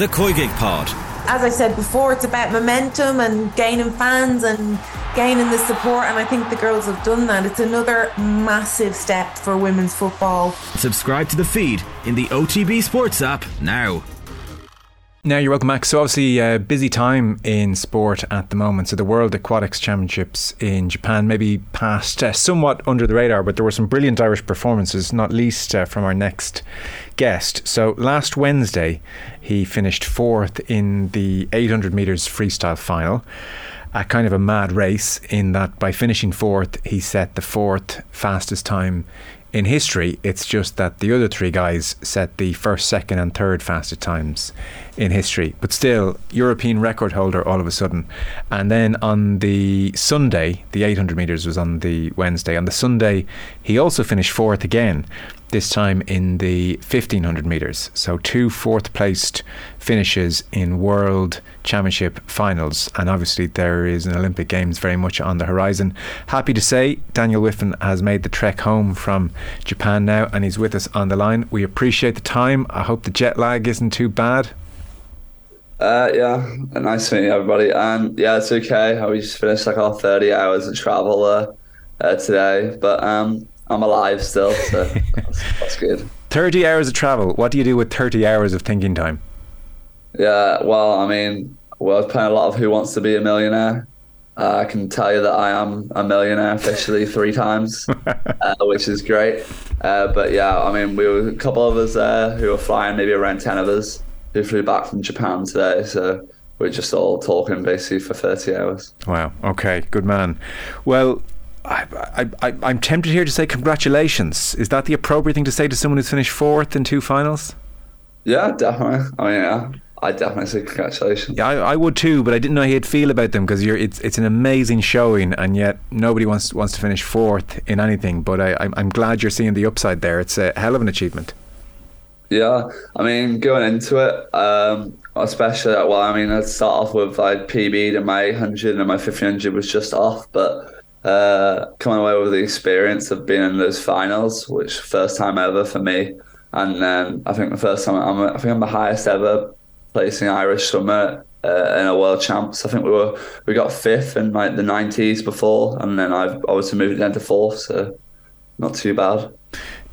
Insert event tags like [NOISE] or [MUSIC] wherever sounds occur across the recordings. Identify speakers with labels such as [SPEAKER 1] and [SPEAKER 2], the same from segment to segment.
[SPEAKER 1] the Koi Gig Pod.
[SPEAKER 2] As I said before, it's about momentum and gaining fans and gaining the support, and I think the girls have done that. It's another massive step for women's football.
[SPEAKER 1] Subscribe to the feed in the OTB Sports app now.
[SPEAKER 3] Now you're welcome back. So obviously, a uh, busy time in sport at the moment. So the World Aquatics Championships in Japan maybe passed uh, somewhat under the radar, but there were some brilliant Irish performances, not least uh, from our next guest. So last Wednesday, he finished fourth in the 800 meters freestyle final. A kind of a mad race in that by finishing fourth, he set the fourth fastest time in history. It's just that the other three guys set the first, second, and third fastest times in history. But still, European record holder all of a sudden. And then on the Sunday, the 800 metres was on the Wednesday. On the Sunday, he also finished fourth again this time in the 1500 metres. So, two fourth placed finishes in World Championship finals. And obviously, there is an Olympic Games very much on the horizon. Happy to say Daniel Wiffen has made the trek home from Japan now and he's with us on the line. We appreciate the time. I hope the jet lag isn't too bad.
[SPEAKER 4] Uh, yeah, nice to meet everybody. And yeah, it's okay. We just finished like our 30 hours of travel uh, uh, today. But um, I'm alive still, so [LAUGHS] that's, that's good.
[SPEAKER 3] 30 hours of travel. What do you do with 30 hours of thinking time?
[SPEAKER 4] Yeah, well, I mean, well, I've played a lot of Who Wants to Be a Millionaire. Uh, I can tell you that I am a millionaire officially three times, [LAUGHS] uh, which is great. Uh, but yeah, I mean, we were a couple of us there who were flying, maybe around 10 of us who flew back from Japan today. So we're just all talking basically for 30 hours.
[SPEAKER 3] Wow. Okay. Good man. Well, I, I, I, am tempted here to say congratulations. Is that the appropriate thing to say to someone who's finished fourth in two finals?
[SPEAKER 4] Yeah, definitely. I mean, yeah, I definitely say congratulations.
[SPEAKER 3] Yeah, I, I would too, but I didn't know how you'd feel about them because it's it's an amazing showing, and yet nobody wants wants to finish fourth in anything. But I, I'm, I'm glad you're seeing the upside there. It's a hell of an achievement.
[SPEAKER 4] Yeah, I mean, going into it, um, especially well, I mean, I'd start off with I like, PB to my 100 and my 1500 was just off, but uh, coming away with the experience of being in those finals, which first time ever for me. And then I think the first time I'm, I think I'm the highest ever placing Irish swimmer uh, in a world champs. I think we were we got fifth in like the 90s before, and then I've obviously moved down to fourth, so not too bad.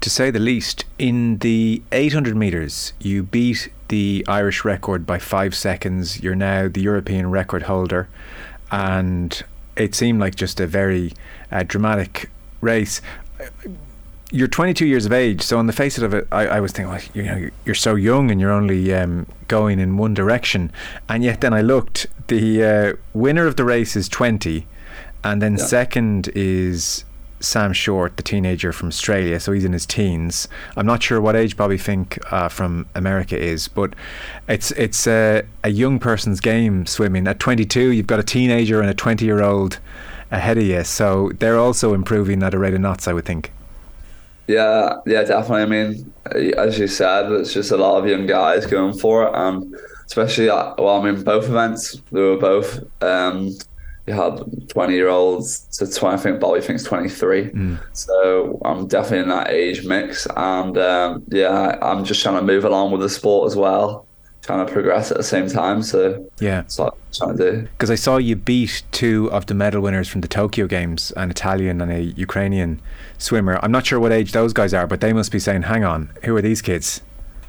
[SPEAKER 3] To say the least, in the 800 meters, you beat the Irish record by five seconds. You're now the European record holder, and it seemed like just a very uh, dramatic race. You're 22 years of age, so on the face of it, I, I was thinking, well, you know, you're so young and you're only um, going in one direction. And yet, then I looked, the uh, winner of the race is 20, and then yeah. second is Sam Short, the teenager from Australia, so he's in his teens. I'm not sure what age Bobby Finke uh, from America is, but it's it's a, a young person's game swimming. At 22, you've got a teenager and a 20 year old ahead of you, so they're also improving at a rate of knots, I would think.
[SPEAKER 4] Yeah, yeah, definitely. I mean, as you said, it's just a lot of young guys going for it, and especially uh, well, I mean, both events they were both. Um, you had 20 year olds to 20, I think Bobby thinks 23. Mm. So I'm definitely in that age mix. And um, yeah, I'm just trying to move along with the sport as well, trying to progress at the same time. So
[SPEAKER 3] yeah,
[SPEAKER 4] that's what I'm trying to do.
[SPEAKER 3] Because I saw you beat two of the medal winners from the Tokyo Games, an Italian and a Ukrainian swimmer. I'm not sure what age those guys are, but they must be saying, hang on, who are these kids?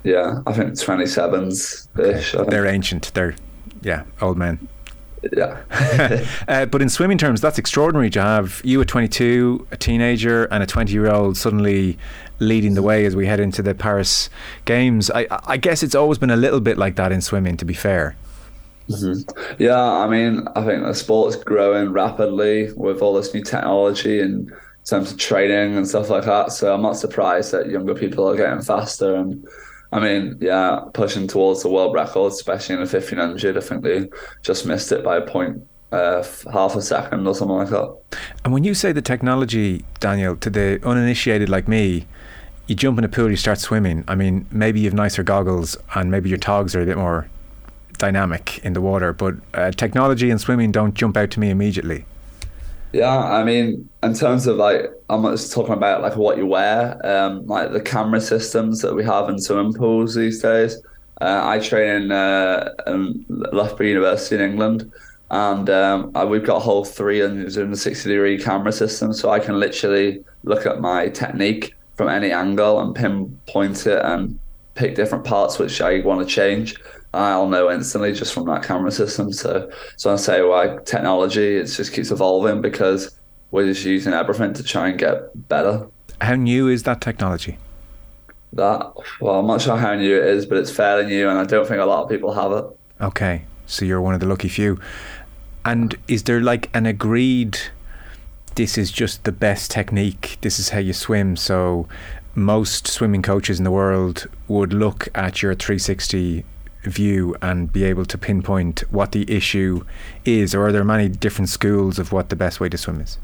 [SPEAKER 4] Yeah, I think 27s ish.
[SPEAKER 3] Okay. They're ancient. They're, yeah, old men.
[SPEAKER 4] Yeah. [LAUGHS]
[SPEAKER 3] uh, but in swimming terms, that's extraordinary to have you at 22, a teenager, and a 20 year old suddenly leading the way as we head into the Paris Games. I, I guess it's always been a little bit like that in swimming, to be fair.
[SPEAKER 4] Mm-hmm. Yeah, I mean, I think the sport's growing rapidly with all this new technology and in terms of training and stuff like that. So I'm not surprised that younger people are getting faster and I mean, yeah, pushing towards the world record, especially in the 1500. I think they just missed it by a point, uh, half a second or something like that.
[SPEAKER 3] And when you say the technology, Daniel, to the uninitiated like me, you jump in a pool, you start swimming. I mean, maybe you have nicer goggles and maybe your togs are a bit more dynamic in the water, but uh, technology and swimming don't jump out to me immediately.
[SPEAKER 4] Yeah, I mean, in terms of like, I'm just talking about like what you wear, um, like the camera systems that we have in swimming pools these days. Uh, I train in, uh, in Loughborough University in England, and um, we've got a whole 360 degree camera system, so I can literally look at my technique from any angle and pinpoint it and pick different parts which I want to change. I'll know instantly just from that camera system. So, so I say why technology it just keeps evolving because we're just using everything to try and get better.
[SPEAKER 3] How new is that technology?
[SPEAKER 4] That well, I'm not sure how new it is, but it's fairly new, and I don't think a lot of people have it.
[SPEAKER 3] Okay, so you're one of the lucky few. And is there like an agreed? This is just the best technique. This is how you swim. So most swimming coaches in the world would look at your 360 view and be able to pinpoint what the issue is, or are there many different schools of what the best way to swim is?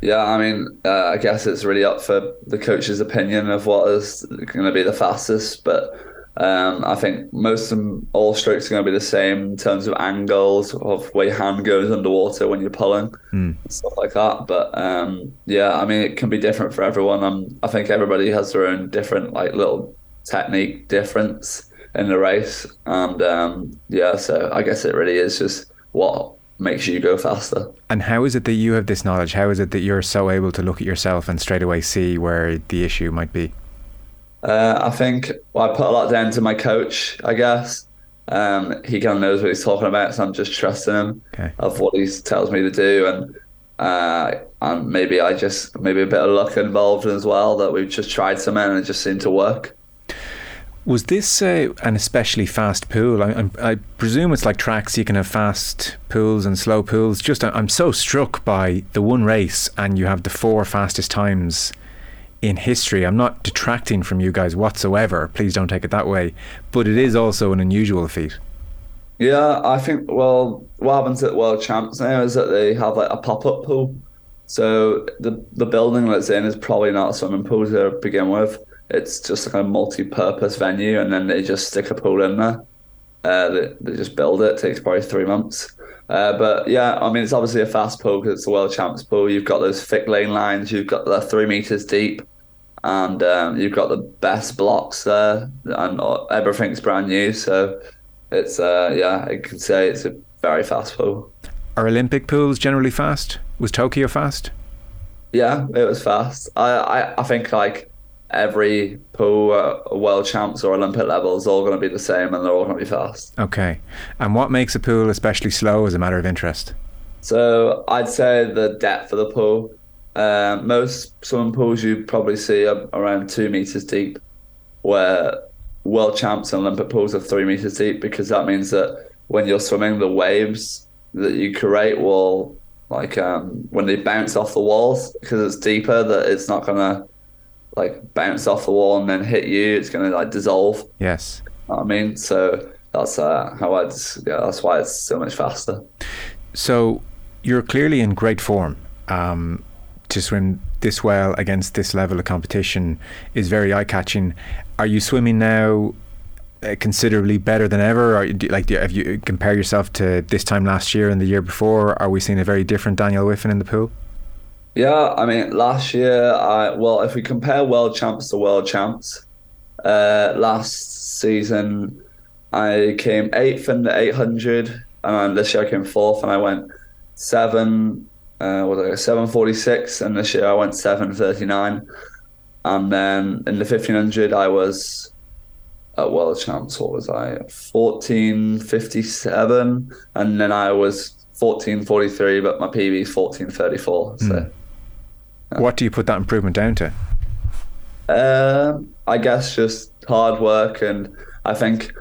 [SPEAKER 4] Yeah, I mean, uh, I guess it's really up for the coach's opinion of what is going to be the fastest. But um, I think most of all strokes are going to be the same in terms of angles of where your hand goes underwater when you're pulling, mm. stuff like that. But um, yeah, I mean, it can be different for everyone. Um, I think everybody has their own different, like, little technique difference in the race. And um, yeah, so I guess it really is just what makes you go faster.
[SPEAKER 3] And how is it that you have this knowledge? How is it that you're so able to look at yourself and straight away see where the issue might be?
[SPEAKER 4] Uh, I think well, I put a lot down to my coach, I guess. Um, he kind of knows what he's talking about, so I'm just trusting him okay. of what he tells me to do, and uh, and maybe I just maybe a bit of luck involved as well that we've just tried something and it just seemed to work.
[SPEAKER 3] Was this uh, an especially fast pool? I, I, presume it's like tracks. You can have fast pools and slow pools. Just I'm so struck by the one race, and you have the four fastest times in history. I'm not detracting from you guys whatsoever. Please don't take it that way. But it is also an unusual feat.
[SPEAKER 4] Yeah, I think. Well, what happens at World Champs now is that they have like a pop up pool. So the the building that's in is probably not a swimming pool to begin with it's just like a multi-purpose venue, and then they just stick a pool in there. Uh, they, they just build it. it takes probably three months. Uh, but yeah, I mean, it's obviously a fast pool because it's the world champs pool. You've got those thick lane lines. You've got the three meters deep, and um, you've got the best blocks there, and everything's brand new. So it's uh, yeah, I can say it's a very fast pool.
[SPEAKER 3] Are Olympic pools generally fast? Was Tokyo fast?
[SPEAKER 4] Yeah, it was fast. I I, I think like every pool uh, world champs or Olympic level is all going to be the same and they're all going to be fast.
[SPEAKER 3] Okay. And what makes a pool especially slow as a matter of interest?
[SPEAKER 4] So I'd say the depth of the pool. Uh, most swimming pools you probably see are around two meters deep, where world champs and Olympic pools are three meters deep because that means that when you're swimming, the waves that you create will like um, when they bounce off the walls because it's deeper that it's not gonna like bounce off the wall and then hit you, it's going to like dissolve.
[SPEAKER 3] Yes.
[SPEAKER 4] I mean, so that's uh, how I'd, yeah, that's why it's so much faster.
[SPEAKER 3] So you're clearly in great form. Um, to swim this well against this level of competition is very eye catching. Are you swimming now uh, considerably better than ever? Or do, like, do, have you compare yourself to this time last year and the year before? Are we seeing a very different Daniel Wiffen in the pool?
[SPEAKER 4] Yeah, I mean, last year, I well, if we compare world champs to world champs, uh, last season I came eighth in the 800, and this year I came fourth, and I went seven. Uh, what was I? Seven forty six, and this year I went seven thirty nine, and then in the 1500 I was at world champs. What was I? Fourteen fifty seven, and then I was fourteen forty three, but my PB is fourteen thirty four. So. Mm.
[SPEAKER 3] What do you put that improvement down to?
[SPEAKER 4] Um, I guess just hard work, and I think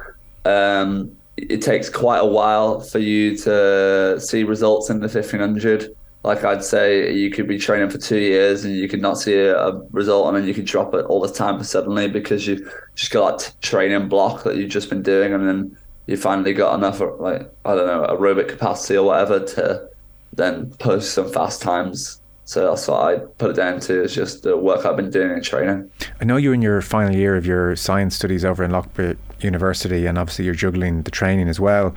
[SPEAKER 4] um, it takes quite a while for you to see results in the 1500. Like I'd say, you could be training for two years and you could not see a, a result, and then you could drop it all the time suddenly because you just got that training block that you've just been doing, and then you finally got enough, like I don't know, aerobic capacity or whatever to then post some fast times so that's what I put it down to is just the work I've been doing in training.
[SPEAKER 3] I know you're in your final year of your science studies over in Loughborough University, and obviously you're juggling the training as well.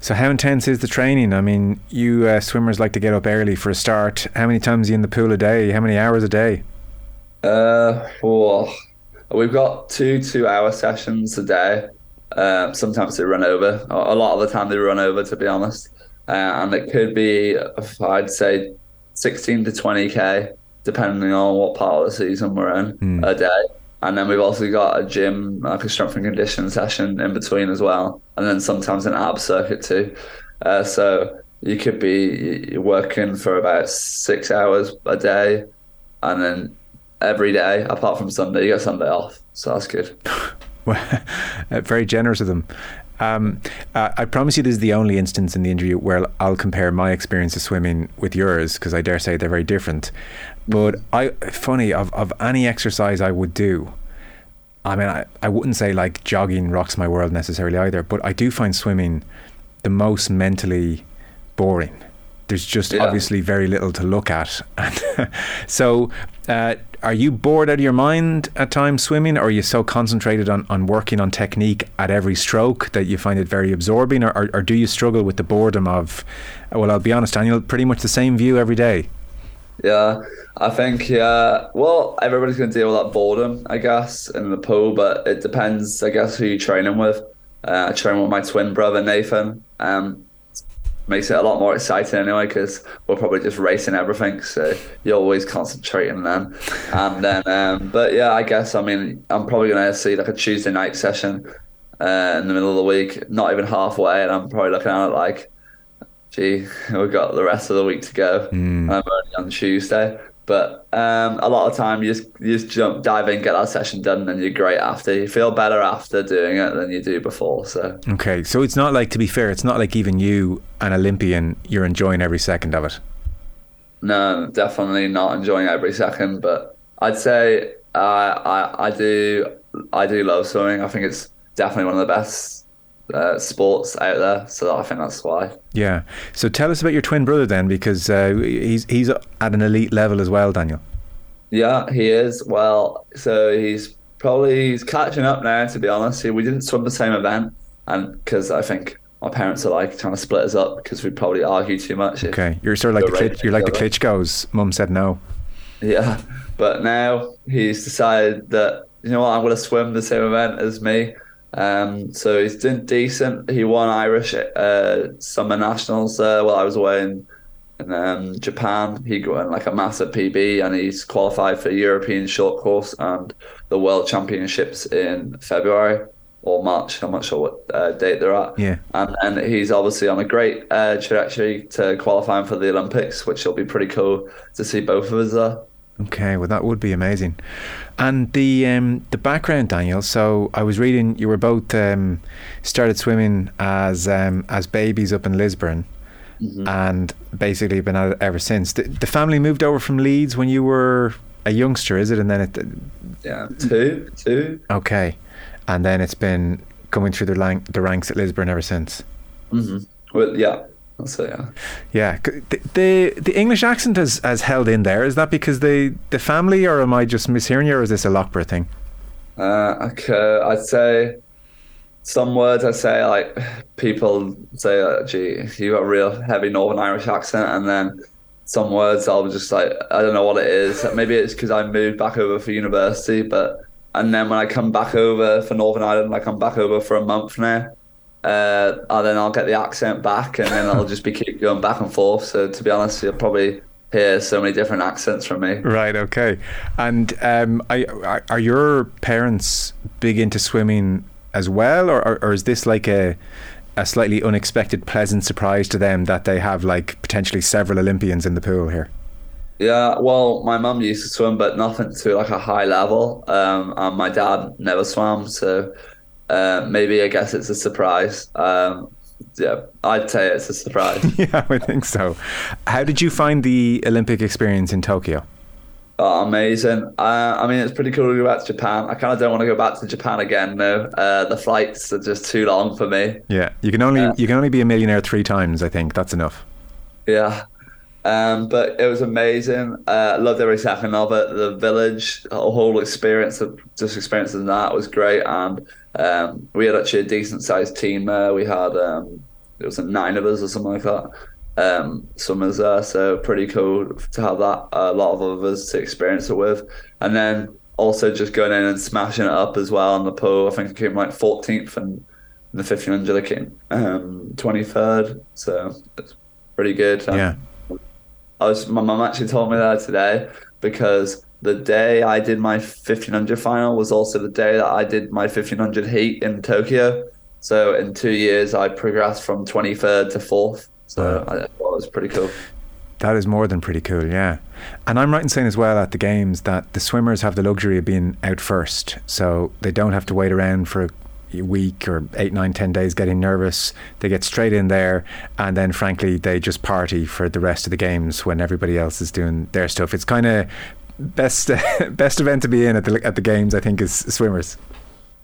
[SPEAKER 3] So how intense is the training? I mean, you uh, swimmers like to get up early for a start. How many times are you in the pool a day? How many hours a day?
[SPEAKER 4] Uh, well, we've got two two-hour sessions a day. Uh, sometimes they run over. A lot of the time they run over, to be honest. Uh, and it could be, I'd say, 16 to 20k, depending on what part of the season we're in mm. a day. And then we've also got a gym, like a strength and conditioning session in between as well. And then sometimes an ab circuit too. Uh, so you could be working for about six hours a day. And then every day, apart from Sunday, you get Sunday off. So that's good. [LAUGHS]
[SPEAKER 3] very generous of them. Um, uh, I promise you, this is the only instance in the interview where I'll compare my experience of swimming with yours because I dare say they're very different. But I, funny of of any exercise I would do. I mean, I, I wouldn't say like jogging rocks my world necessarily either, but I do find swimming the most mentally boring. There's just yeah. obviously very little to look at. [LAUGHS] so, uh, are you bored out of your mind at times swimming, or are you so concentrated on, on working on technique at every stroke that you find it very absorbing, or, or, or do you struggle with the boredom of, well, I'll be honest, Daniel, pretty much the same view every day?
[SPEAKER 4] Yeah, I think yeah. Well, everybody's going to deal with that boredom, I guess, in the pool, but it depends, I guess, who you're training with. Uh, I train with my twin brother Nathan. Um, makes it a lot more exciting anyway because we're probably just racing everything so you're always concentrating then and then um, but yeah i guess i mean i'm probably going to see like a tuesday night session uh, in the middle of the week not even halfway and i'm probably looking at it like gee [LAUGHS] we've got the rest of the week to go. Mm. i'm only on tuesday but um, a lot of time you just you just jump dive in, get that session done, and you're great after. You feel better after doing it than you do before. So
[SPEAKER 3] okay, so it's not like to be fair, it's not like even you, an Olympian, you're enjoying every second of it.
[SPEAKER 4] No, definitely not enjoying every second. But I'd say uh, I I do I do love swimming. I think it's definitely one of the best uh, sports out there. So I think that's why.
[SPEAKER 3] Yeah. So tell us about your twin brother then, because uh, he's he's at an elite level as well, Daniel.
[SPEAKER 4] Yeah, he is. Well, so he's probably he's catching up now. To be honest, we didn't swim the same event, and because I think my parents are like trying to split us up because we probably argue too much.
[SPEAKER 3] Okay, you're sort of like the you're like the Klitschko's. Mum said no.
[SPEAKER 4] Yeah, but now he's decided that you know what I'm going to swim the same event as me um, so he's doing decent. He won Irish uh, summer nationals uh, while I was away in, in um, Japan. He got in like a massive PB and he's qualified for European short course and the World Championships in February or March. I'm not sure what uh, date they're at.
[SPEAKER 3] Yeah.
[SPEAKER 4] And, and he's obviously on a great uh, trajectory to qualifying for the Olympics, which will be pretty cool to see both of us there.
[SPEAKER 3] Okay, well that would be amazing. And the um, the background, Daniel. So I was reading you were both um, started swimming as um, as babies up in Lisburn, mm-hmm. and basically been at it ever since. The, the, family moved over from Leeds when you were a youngster, is it? And then it.
[SPEAKER 4] Yeah, two, two.
[SPEAKER 3] Okay, and then it's been coming through the, rank, the ranks at Lisburn ever since.
[SPEAKER 4] Mm-hmm. Well, yeah, [LAUGHS] so yeah,
[SPEAKER 3] yeah. The, the, the English accent has, has held in there. Is that because the the family, or am I just mishearing you, or is this a Loughborough thing?
[SPEAKER 4] Uh, okay, I'd say some words. I say like people say, "Gee, you got a real heavy Northern Irish accent," and then some words I'll just like I don't know what it is. Maybe it's because I moved back over for university, but and then when I come back over for Northern Ireland, I come back over for a month now uh, and then I'll get the accent back, and then I'll just be keep going back and forth. So to be honest, you'll probably hear so many different accents from me.
[SPEAKER 3] Right. Okay. And um, are, are your parents big into swimming as well, or, or is this like a a slightly unexpected, pleasant surprise to them that they have like potentially several Olympians in the pool here?
[SPEAKER 4] Yeah, well, my mum used to swim, but nothing to like a high level. Um, and my dad never swam, so uh, maybe I guess it's a surprise. Um, yeah, I'd say it's a surprise. [LAUGHS]
[SPEAKER 3] yeah, I think so. How did you find the Olympic experience in Tokyo?
[SPEAKER 4] Oh, amazing. Uh, I mean, it's pretty cool to go back to Japan. I kind of don't want to go back to Japan again, no. Uh, the flights are just too long for me.
[SPEAKER 3] Yeah, you can only you can only be a millionaire three times. I think that's enough.
[SPEAKER 4] Yeah, um, but it was amazing. Uh, loved every second of it. The village, the whole experience of just experiencing that was great, and um, we had actually a decent sized team there. We had um, it was nine of us or something like that. Um, summers there, so pretty cool to have that. A lot of us to experience it with, and then also just going in and smashing it up as well on the pool. I think I came like 14th and the 1500 I came um, 23rd, so it's pretty good. Um,
[SPEAKER 3] Yeah.
[SPEAKER 4] I was my mum actually told me that today because the day I did my 1500 final was also the day that I did my 1500 heat in Tokyo. So in two years, I progressed from 23rd to fourth. So I thought it was pretty cool.
[SPEAKER 3] That is more than pretty cool, yeah. And I'm right in saying as well at the games that the swimmers have the luxury of being out first, so they don't have to wait around for a week or eight, nine, ten days getting nervous. They get straight in there, and then frankly, they just party for the rest of the games when everybody else is doing their stuff. It's kind of best [LAUGHS] best event to be in at the at the games. I think is swimmers.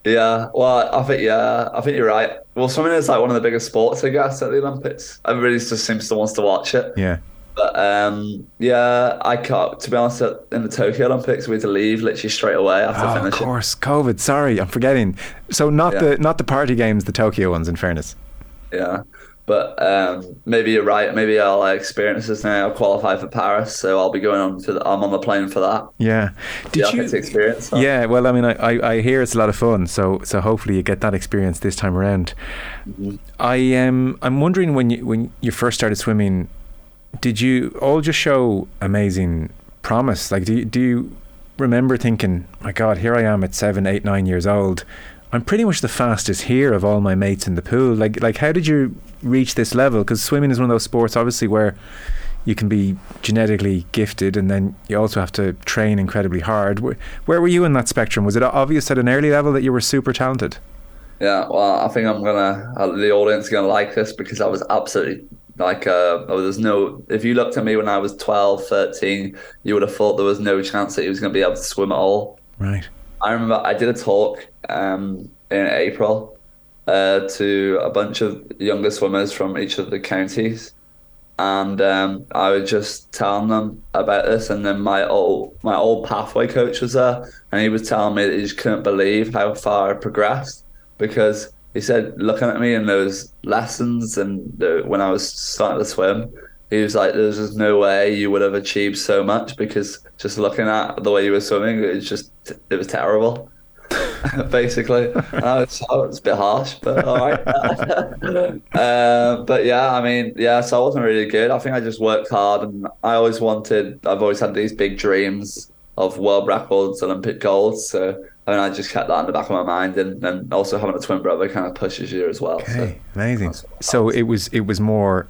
[SPEAKER 4] Yeah, well, I think yeah, I think you're right. Well, swimming is like one of the biggest sports, I guess, at the Olympics. Everybody just seems to wants to watch it.
[SPEAKER 3] Yeah.
[SPEAKER 4] But um, yeah, I can't. To be honest, in the Tokyo Olympics, we had to leave literally straight away after
[SPEAKER 3] Oh, of course, COVID. Sorry, I'm forgetting. So not
[SPEAKER 4] Yeah.
[SPEAKER 3] the not the party games, the Tokyo ones. In fairness.
[SPEAKER 4] Yeah, but um, maybe you're right. Maybe I'll uh, experience this now. I'll qualify for Paris, so I'll be going on to. The, I'm on the plane for that.
[SPEAKER 3] Yeah. Did
[SPEAKER 4] yeah,
[SPEAKER 3] you?
[SPEAKER 4] experience. That.
[SPEAKER 3] Yeah, well, I mean, I, I, I hear it's a lot of fun, so so hopefully you get that experience this time around. I um I'm wondering when you when you first started swimming, did you all just show amazing promise? Like, do you, do you remember thinking, my God, here I am at seven, eight, nine years old. I'm pretty much the fastest here of all my mates in the pool. Like, like how did you reach this level? Because swimming is one of those sports, obviously, where you can be genetically gifted and then you also have to train incredibly hard. Where, where were you in that spectrum? Was it obvious at an early level that you were super talented?
[SPEAKER 4] Yeah, well, I think I'm gonna uh, the audience is gonna like this because I was absolutely like uh oh, there's no if you looked at me when I was 12, 13, you would have thought there was no chance that he was gonna be able to swim at all.
[SPEAKER 3] Right.
[SPEAKER 4] I remember I did a talk um in April uh to a bunch of younger swimmers from each of the counties. And um, I was just telling them about this, and then my old my old pathway coach was there, and he was telling me that he just couldn't believe how far I progressed because he said, looking at me in those lessons and the, when I was starting to swim, he was like, "There's just no way you would have achieved so much because just looking at the way you were swimming, it was just it was terrible." [LAUGHS] Basically, I was, I was a bit harsh, but all right. [LAUGHS] uh, but yeah, I mean, yeah, so I wasn't really good. I think I just worked hard, and I always wanted. I've always had these big dreams of world records, Olympic golds. So I mean, I just kept that in the back of my mind, and, and also having a twin brother kind of pushes you as well.
[SPEAKER 3] Okay,
[SPEAKER 4] So.
[SPEAKER 3] amazing. So it was it was more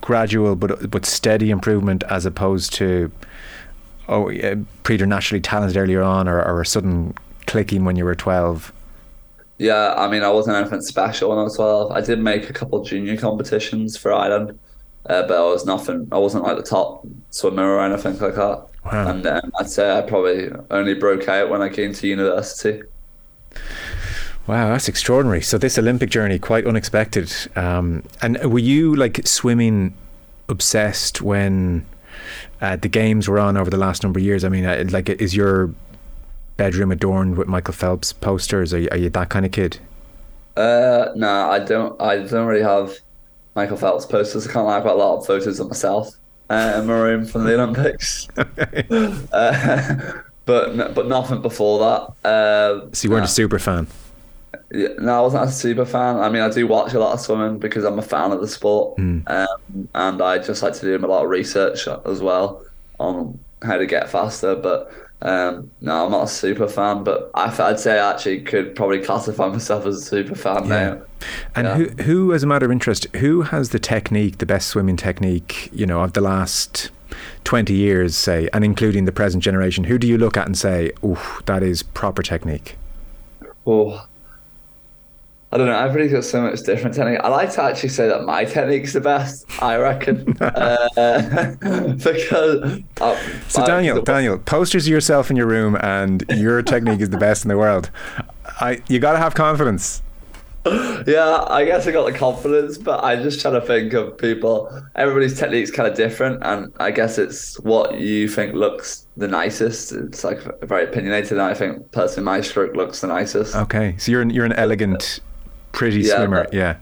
[SPEAKER 3] gradual but but steady improvement as opposed to oh preternaturally talented earlier on or, or a sudden clicking when you were 12
[SPEAKER 4] Yeah, I mean, I wasn't anything special when I was 12. I did make a couple junior competitions for Ireland, uh, but I was nothing. I wasn't like the top swimmer or anything like that.
[SPEAKER 3] Wow.
[SPEAKER 4] And um, I'd say I probably only broke out when I came to university.
[SPEAKER 3] wow that's extraordinary so this olympic journey quite unexpected um, and were you like swimming obsessed when uh, the games were on over the last number of years i mean uh, like is your bedroom adorned with michael phelps posters are you, are you that kind of kid
[SPEAKER 4] Uh, no, I don't. I don't really have Michael Phelps posters. I can't lie. I've got a lot of photos of myself uh, in my room from the Olympics. uh, but but nothing before that. Uh,
[SPEAKER 3] so you weren't
[SPEAKER 4] no.
[SPEAKER 3] a super fan
[SPEAKER 4] Yeah, no, I wasn't a super fan. I mean, I do watch a lot of swimming because I'm a fan of the sport, um, and I just like to do a lot of research as well on how to get faster. But um, no, I'm not a super fan. But I, I'd say I actually could probably classify myself as a super fan now.
[SPEAKER 3] And
[SPEAKER 4] Yeah.
[SPEAKER 3] who, who, as a matter of interest, who has the technique, the best swimming technique, you know, of the last twenty years, say, and including the present generation? Who do you look at and say, "Oh, that is proper technique"?
[SPEAKER 4] Oh, I don't know. Everybody's got so much different technique. I like to actually say that my technique's the best. I reckon [LAUGHS] uh, [LAUGHS] because uh,
[SPEAKER 3] So, Daniel, Daniel, posters yourself in your room, and your technique is the best in the world. I, you got to have confidence. [LAUGHS]
[SPEAKER 4] Yeah, I guess I got the confidence, but I just try to think of people. Everybody's technique's kind of different, and I guess it's what you think looks the nicest. It's like very opinionated, and I think personally my stroke looks the nicest.
[SPEAKER 3] Okay, so you're an, you're an elegant, pretty
[SPEAKER 4] Yeah,
[SPEAKER 3] swimmer.
[SPEAKER 4] but-
[SPEAKER 3] Yeah.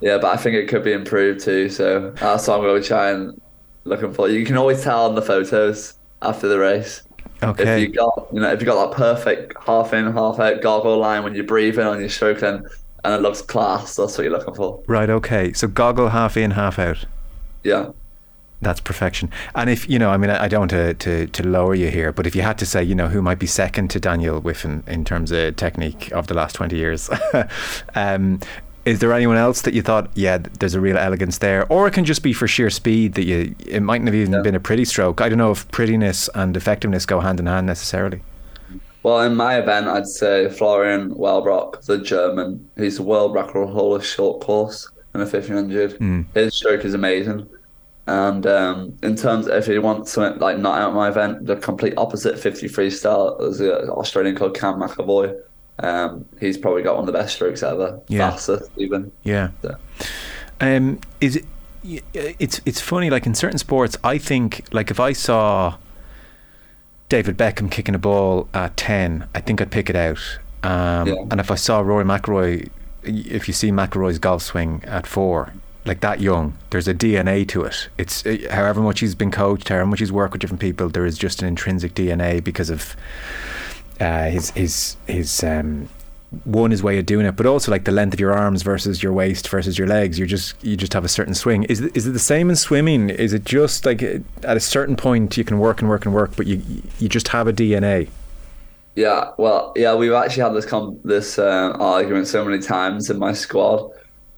[SPEAKER 4] Yeah, but I think it could be improved too. So that's what I'm going to try and looking for. You can always tell on the photos after the race.
[SPEAKER 3] Okay.
[SPEAKER 4] If you got, you know, if you got that perfect half in, half out goggle line when you're breathing on your stroke, then and it looks class. That's what you're looking for.
[SPEAKER 3] Right. Okay. So goggle half in, half out.
[SPEAKER 4] Yeah.
[SPEAKER 3] That's perfection. And if you know, I mean, I don't want to, to, to lower you here, but if you had to say, you know, who might be second to Daniel Wiffen in terms of technique of the last twenty years, [LAUGHS] um, is there anyone else that you thought, yeah, there's a real elegance there, or it can just be for sheer speed that you it mightn't have even yeah. been a pretty stroke. I don't know if prettiness and effectiveness go hand in hand necessarily.
[SPEAKER 4] Well, in my event, I'd say Florian Wellbrock, the German. He's a world record holder short course in a 1500. Mm. His stroke is amazing. And um, in terms, of if you want something like not out my event, the complete opposite 50 freestyle, there's an Australian called Cam McEvoy. Um, he's probably got one of the best strokes ever. Yeah. Fastest, even.
[SPEAKER 3] Yeah. So. Um, is it, it's it's funny like in certain sports I think like if I saw David Beckham kicking a ball at 10 I think I'd pick it out um, yeah. and if I saw Rory McIlroy if you see McIlroy's golf swing at 4 like that young, there's a DNA to it. It's uh, however much he's been coached, however much he's worked with different people, there is just an intrinsic DNA because of uh, his his his um, one his way of doing it, but also like the length of your arms versus your waist versus your legs. You just you just have a certain swing. Is is it the same in swimming? Is it just like uh, at a certain point you can work and work and work, but you you just have a DNA?
[SPEAKER 4] Yeah, well, yeah, we've actually had this com- this uh, argument so many times in my squad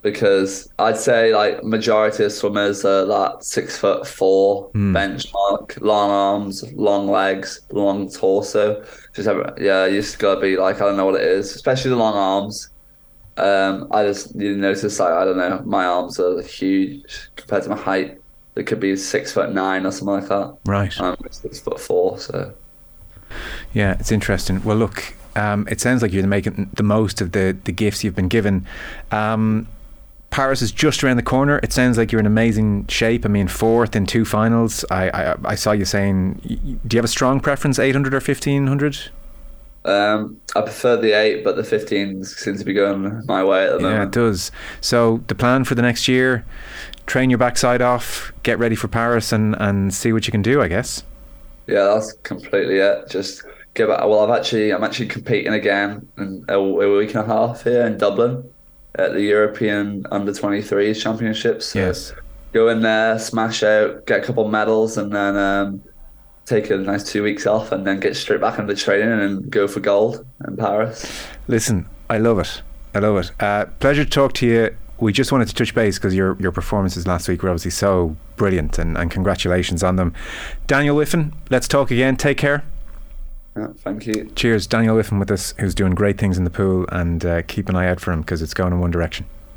[SPEAKER 4] because I'd say like majority of swimmers are that six foot four mm. benchmark, long arms, long legs, long torso. Just have, yeah, you just gotta be like I don't know what it is, especially the long arms. Um, I just you notice like I don't know, my arms are huge compared to my height. It could be six foot nine or something like that.
[SPEAKER 3] Right.
[SPEAKER 4] I'm six foot four, so.
[SPEAKER 3] Yeah, it's interesting. Well, look, um, it sounds like you're making the most of the the gifts you've been given. Um, Paris is just around the corner. It sounds like you're in amazing shape. I mean, fourth in two finals. I I, I saw you saying. Do you have a strong preference, 800 or 1500?
[SPEAKER 4] Um, I prefer the eight, but the 15 seems to be going my way at the moment.
[SPEAKER 3] Yeah, it does. So the plan for the next year: train your backside off, get ready for Paris, and and see what you can do. I guess.
[SPEAKER 4] Yeah, that's completely it. Just give it. Well, I've actually I'm actually competing again in a, a week and a half here in Dublin at the European Under 23s Championships.
[SPEAKER 3] So yes.
[SPEAKER 4] Go in there, smash out, get a couple medals, and then um, take a nice two weeks off, and then get straight back into training and go for gold in Paris.
[SPEAKER 3] Listen, I love it. I love it. Uh, pleasure to talk to you. We just wanted to touch base because your your performances last week were obviously so brilliant, and, and congratulations on them. Daniel Wiffen, let's talk again. Take care.
[SPEAKER 4] Yeah, thank you.
[SPEAKER 3] Cheers. Daniel Wiffen with us, who's doing great things in the pool, and uh, keep an eye out for him because it's going in one direction.